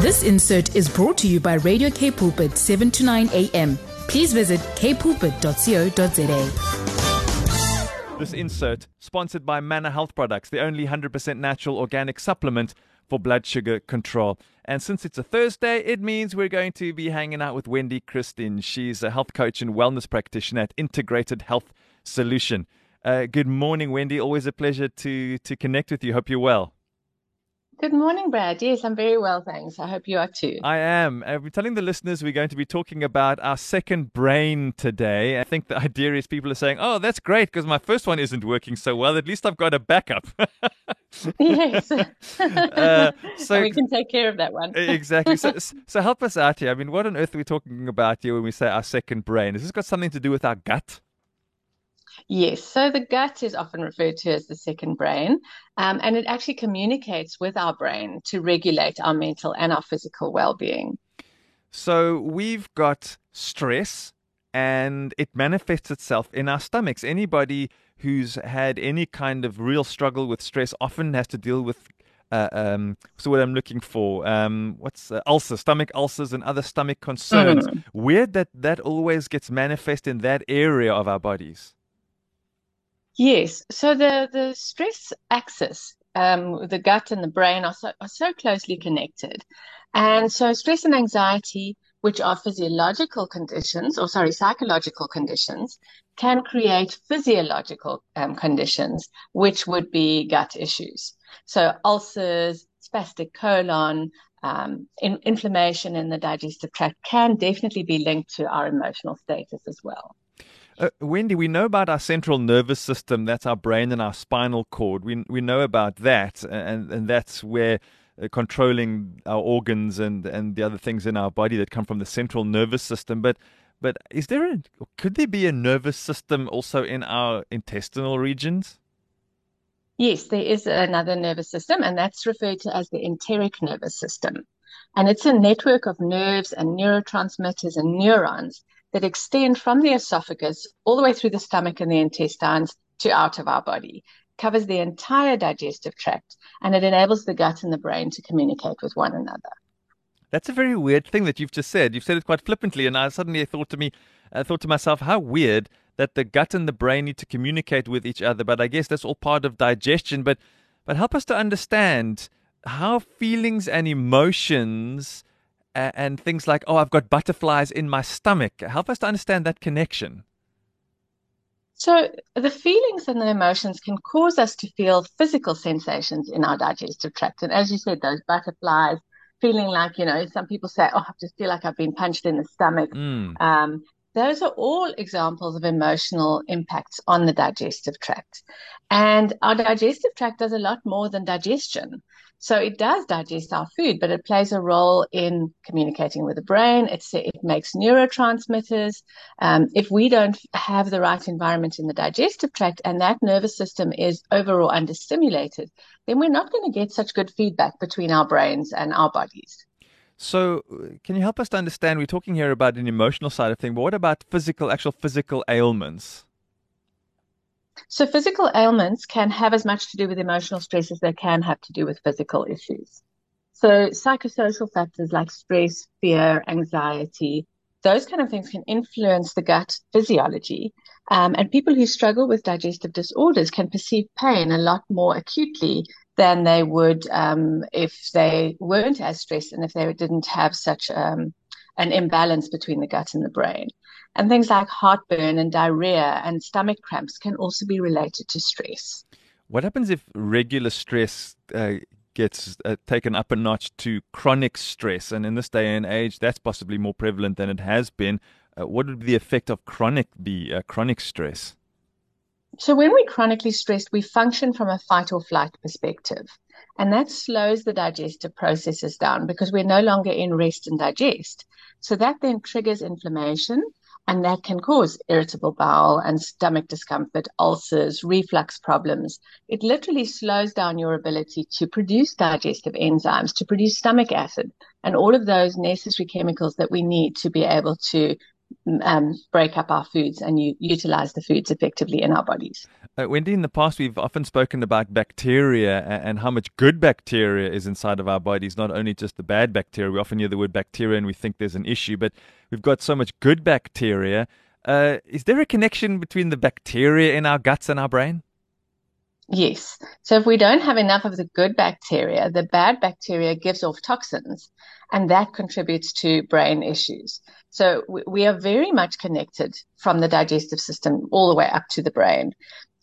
This insert is brought to you by Radio K Pulpit 7 to 9 a.m. Please visit kpulpit.co.za. This insert sponsored by Manna Health Products, the only 100% natural organic supplement for blood sugar control. And since it's a Thursday, it means we're going to be hanging out with Wendy Christien. She's a health coach and wellness practitioner at Integrated Health Solution. Uh, good morning, Wendy. Always a pleasure to to connect with you. Hope you're well. Good morning, Brad. Yes, I'm very well, thanks. I hope you are too. I am. I've been telling the listeners we're going to be talking about our second brain today. I think the idea is people are saying, oh, that's great because my first one isn't working so well. At least I've got a backup. yes. uh, so we can take care of that one. exactly. So, so help us out here. I mean, what on earth are we talking about here when we say our second brain? Has this got something to do with our gut? Yes, so the gut is often referred to as the second brain, um, and it actually communicates with our brain to regulate our mental and our physical well being. So we've got stress, and it manifests itself in our stomachs. Anybody who's had any kind of real struggle with stress often has to deal with uh, um, so what I'm looking for, um, what's uh, ulcers, stomach ulcers, and other stomach concerns. Mm. Weird that that always gets manifest in that area of our bodies. Yes. So the the stress axis, um, the gut and the brain are so are so closely connected, and so stress and anxiety, which are physiological conditions, or sorry, psychological conditions, can create physiological um, conditions, which would be gut issues. So ulcers, spastic colon, um, in, inflammation in the digestive tract can definitely be linked to our emotional status as well. Uh, Wendy, we know about our central nervous system. That's our brain and our spinal cord. We we know about that, and and that's where uh, controlling our organs and and the other things in our body that come from the central nervous system. But but is there a could there be a nervous system also in our intestinal regions? Yes, there is another nervous system, and that's referred to as the enteric nervous system. And it's a network of nerves and neurotransmitters and neurons that extend from the esophagus all the way through the stomach and the intestines to out of our body. Covers the entire digestive tract and it enables the gut and the brain to communicate with one another. That's a very weird thing that you've just said. You've said it quite flippantly, and I suddenly thought to me, I thought to myself, how weird that the gut and the brain need to communicate with each other. But I guess that's all part of digestion. But but help us to understand how feelings and emotions and things like, oh, I've got butterflies in my stomach. Help us to understand that connection. So, the feelings and the emotions can cause us to feel physical sensations in our digestive tract. And as you said, those butterflies, feeling like, you know, some people say, oh, I just feel like I've been punched in the stomach. Mm. Um, those are all examples of emotional impacts on the digestive tract. And our digestive tract does a lot more than digestion. So it does digest our food, but it plays a role in communicating with the brain. It's, it makes neurotransmitters. Um, if we don't have the right environment in the digestive tract and that nervous system is overall understimulated, then we're not going to get such good feedback between our brains and our bodies. So, can you help us to understand? We're talking here about an emotional side of things, but what about physical, actual physical ailments? So physical ailments can have as much to do with emotional stress as they can have to do with physical issues. So psychosocial factors like stress, fear, anxiety, those kind of things can influence the gut physiology. Um, and people who struggle with digestive disorders can perceive pain a lot more acutely than they would um, if they weren't as stressed and if they didn't have such um, an imbalance between the gut and the brain. And things like heartburn and diarrhea and stomach cramps can also be related to stress. What happens if regular stress uh, gets uh, taken up a notch to chronic stress? And in this day and age, that's possibly more prevalent than it has been. Uh, what would be the effect of chronic be, uh, chronic stress? So, when we're chronically stressed, we function from a fight or flight perspective. And that slows the digestive processes down because we're no longer in rest and digest. So, that then triggers inflammation and that can cause irritable bowel and stomach discomfort, ulcers, reflux problems. It literally slows down your ability to produce digestive enzymes, to produce stomach acid, and all of those necessary chemicals that we need to be able to um, break up our foods and u- utilize the foods effectively in our bodies. Uh, Wendy, in the past, we've often spoken about bacteria and, how much good bacteria is inside of our bodies, not only just the bad bacteria. We often hear the word bacteria and we think there's an issue, but we've got so much good bacteria. Uh, is there a connection between the bacteria in our guts and our brain? Yes. So if we don't have enough of the good bacteria, the bad bacteria gives off toxins, and that contributes to brain issues. So we are very much connected from the digestive system all the way up to the brain.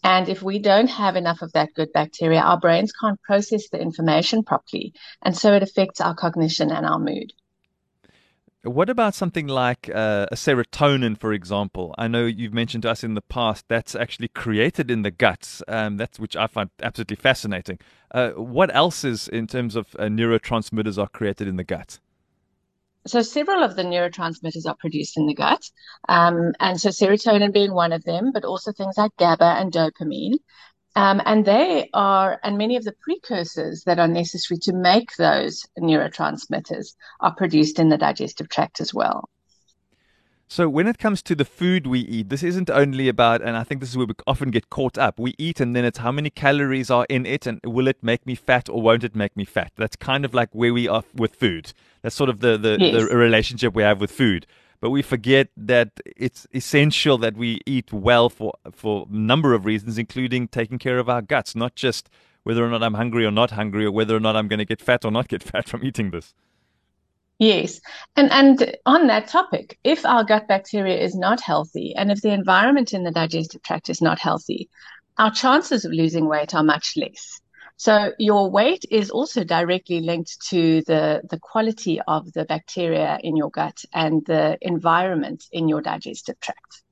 And if we don't have enough of that good bacteria, our brains can't process the information properly. And so it affects our cognition and our mood. What about something like uh, a serotonin, for example? I know you've mentioned to us in the past that's actually created in the guts. Um, that's which I find absolutely fascinating. Uh, what else is in terms of uh, neurotransmitters are created in the gut? So several of the neurotransmitters are produced in the gut, um, and so serotonin being one of them, but also things like GABA and dopamine. Um, and they are, and many of the precursors that are necessary to make those neurotransmitters are produced in the digestive tract as well. So, when it comes to the food we eat, this isn't only about, and I think this is where we often get caught up. We eat, and then it's how many calories are in it, and will it make me fat or won't it make me fat? That's kind of like where we are with food. That's sort of the, the, yes. the relationship we have with food. But we forget that it's essential that we eat well for, for a number of reasons, including taking care of our guts, not just whether or not I'm hungry or not hungry, or whether or not I'm going to get fat or not get fat from eating this. Yes. And and on that topic, if our gut bacteria is not healthy and if the environment in the digestive tract is not healthy, our chances of losing weight are much less. So your weight is also directly linked to the, the quality of the bacteria in your gut and the environment in your digestive tract.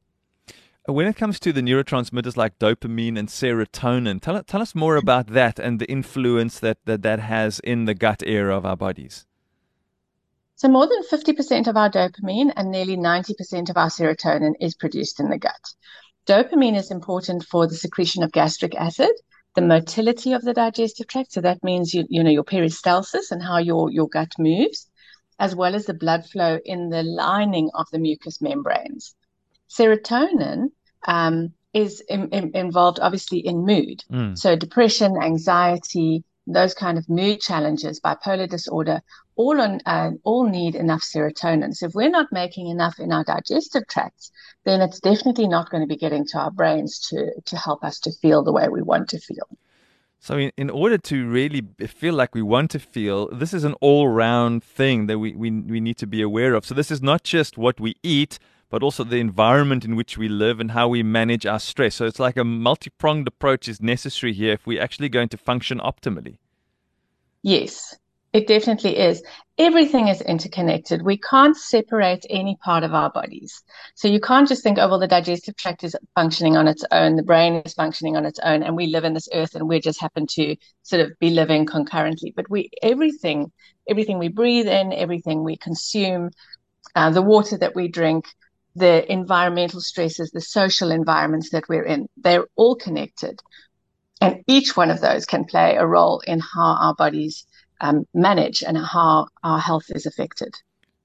When it comes to the neurotransmitters like dopamine and serotonin, tell, tell us more about that and the influence that, that that has in the gut area of our bodies. So, more than 50% of our dopamine and nearly 90% of our serotonin is produced in the gut. Dopamine is important for the secretion of gastric acid, the motility of the digestive tract. So, that means you, you know your peristalsis and how your, your gut moves, as well as the blood flow in the lining of the mucous membranes. Serotonin um, is in, in, involved obviously in mood. Mm. So, depression, anxiety, those kind of mood challenges, bipolar disorder, all on uh, all need enough serotonin. So if we're not making enough in our digestive tracts, then it's definitely not going to be getting to our brains to to help us to feel the way we want to feel. So in, in order to really feel like we want to feel, this is an all-round thing that we, we we need to be aware of. So this is not just what we eat, but also the environment in which we live and how we manage our stress. So it's like a multi-pronged approach is necessary here if we're actually going to function optimally. Yes, it definitely is. Everything is interconnected. We can't separate any part of our bodies. So you can't just think, oh, well, the digestive tract is functioning on its own, the brain is functioning on its own, and we live in this earth and we just happen to sort of be living concurrently. But we, everything, everything we breathe in, everything we consume, uh, the water that we drink, the environmental stresses, the social environments that we're in, they're all connected. And each one of those can play a role in how our bodies um, manage and how our health is affected.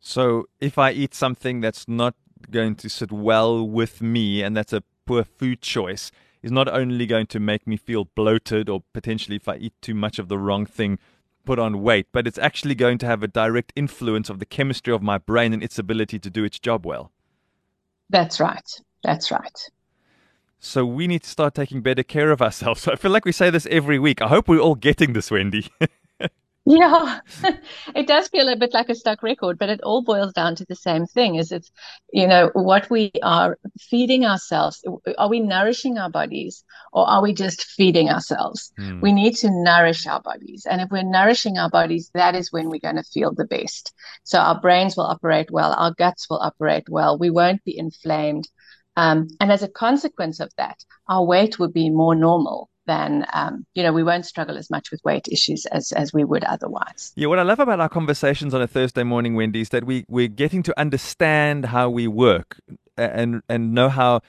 So, if I eat something that's not going to sit well with me and that's a poor food choice, is not only going to make me feel bloated or potentially, if I eat too much of the wrong thing, put on weight, but it's actually going to have a direct influence of the chemistry of my brain and its ability to do its job well. That's right. That's right. So we need to start taking better care of ourselves. So I feel like we say this every week. I hope we're all getting this, Wendy. Yeah, it does feel a bit like a stuck record, but it all boils down to the same thing is it's, you know, what we are feeding ourselves. Are we nourishing our bodies or are we just feeding ourselves? Mm. We need to nourish our bodies. And if we're nourishing our bodies, that is when we're going to feel the best. So our brains will operate well. Our guts will operate well. We won't be inflamed. Um, and as a consequence of that, our weight will be more normal then um, you know we won't struggle as much with weight issues as as we would otherwise. Yeah, what I love about our conversations on a Thursday morning, Wendy, is that we we're getting to understand how we work and and know how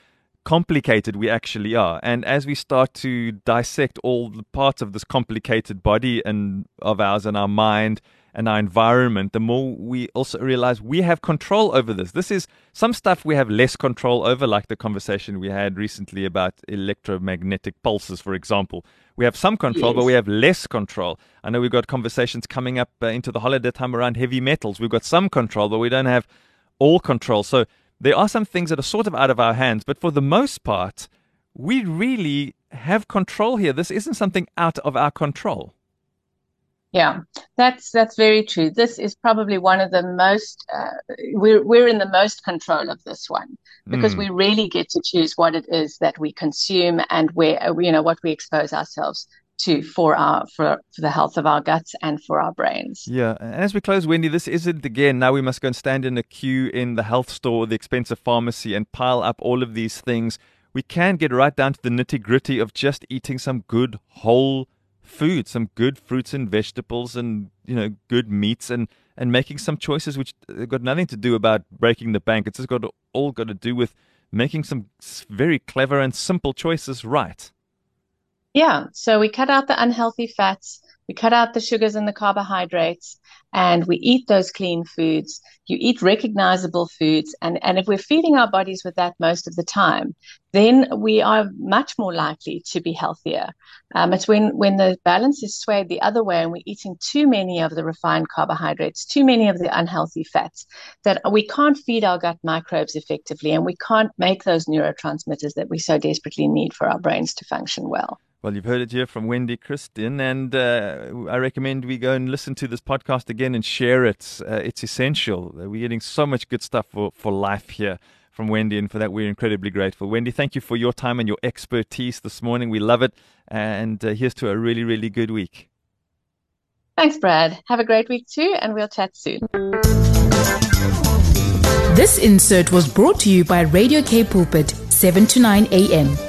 complicated we actually are. And as we start to dissect all the parts of this complicated body and of ours and our mind and our environment, the more we also realize we have control over this. This is some stuff we have less control over, like the conversation we had recently about electromagnetic pulses, for example. We have some control, yes. but we have less control. I know we've got conversations coming up uh, into the holiday time around heavy metals. We've got some control, but we don't have all control. So there are some things that are sort of out of our hands, but for the most part, we really have control here. This isn't something out of our control. Yeah, that's that's very true. This is probably one of the most uh, we're we're in the most control of this one because mm. we really get to choose what it is that we consume and where you know what we expose ourselves to for our for, for the health of our guts and for our brains. Yeah, and as we close, Wendy, this isn't again. Now we must go and stand in a queue in the health store, the expensive pharmacy, and pile up all of these things. We can get right down to the nitty gritty of just eating some good whole food, some good fruits and vegetables, and you know, good meats, and and making some choices which uh, got nothing to do about breaking the bank. It's just got all got to do with making some very clever and simple choices right. Yeah, so we cut out the unhealthy fats, we cut out the sugars and the carbohydrates, and we eat those clean foods. You eat recognizable foods. And, and if we're feeding our bodies with that most of the time, then we are much more likely to be healthier. Um, it's when, when the balance is swayed the other way and we're eating too many of the refined carbohydrates, too many of the unhealthy fats, that we can't feed our gut microbes effectively and we can't make those neurotransmitters that we so desperately need for our brains to function well. Well, you've heard it here from Wendy Christien, and uh, I recommend we go and listen to this podcast again and share it. Uh, it's essential. We're getting so much good stuff for, for life here from Wendy, and for that, we're incredibly grateful. Wendy, thank you for your time and your expertise this morning. We love it, and uh, here's to a really, really good week. Thanks, Brad. Have a great week too, and we'll chat soon. This insert was brought to you by Radio K Pulpit, 7 to 9 a.m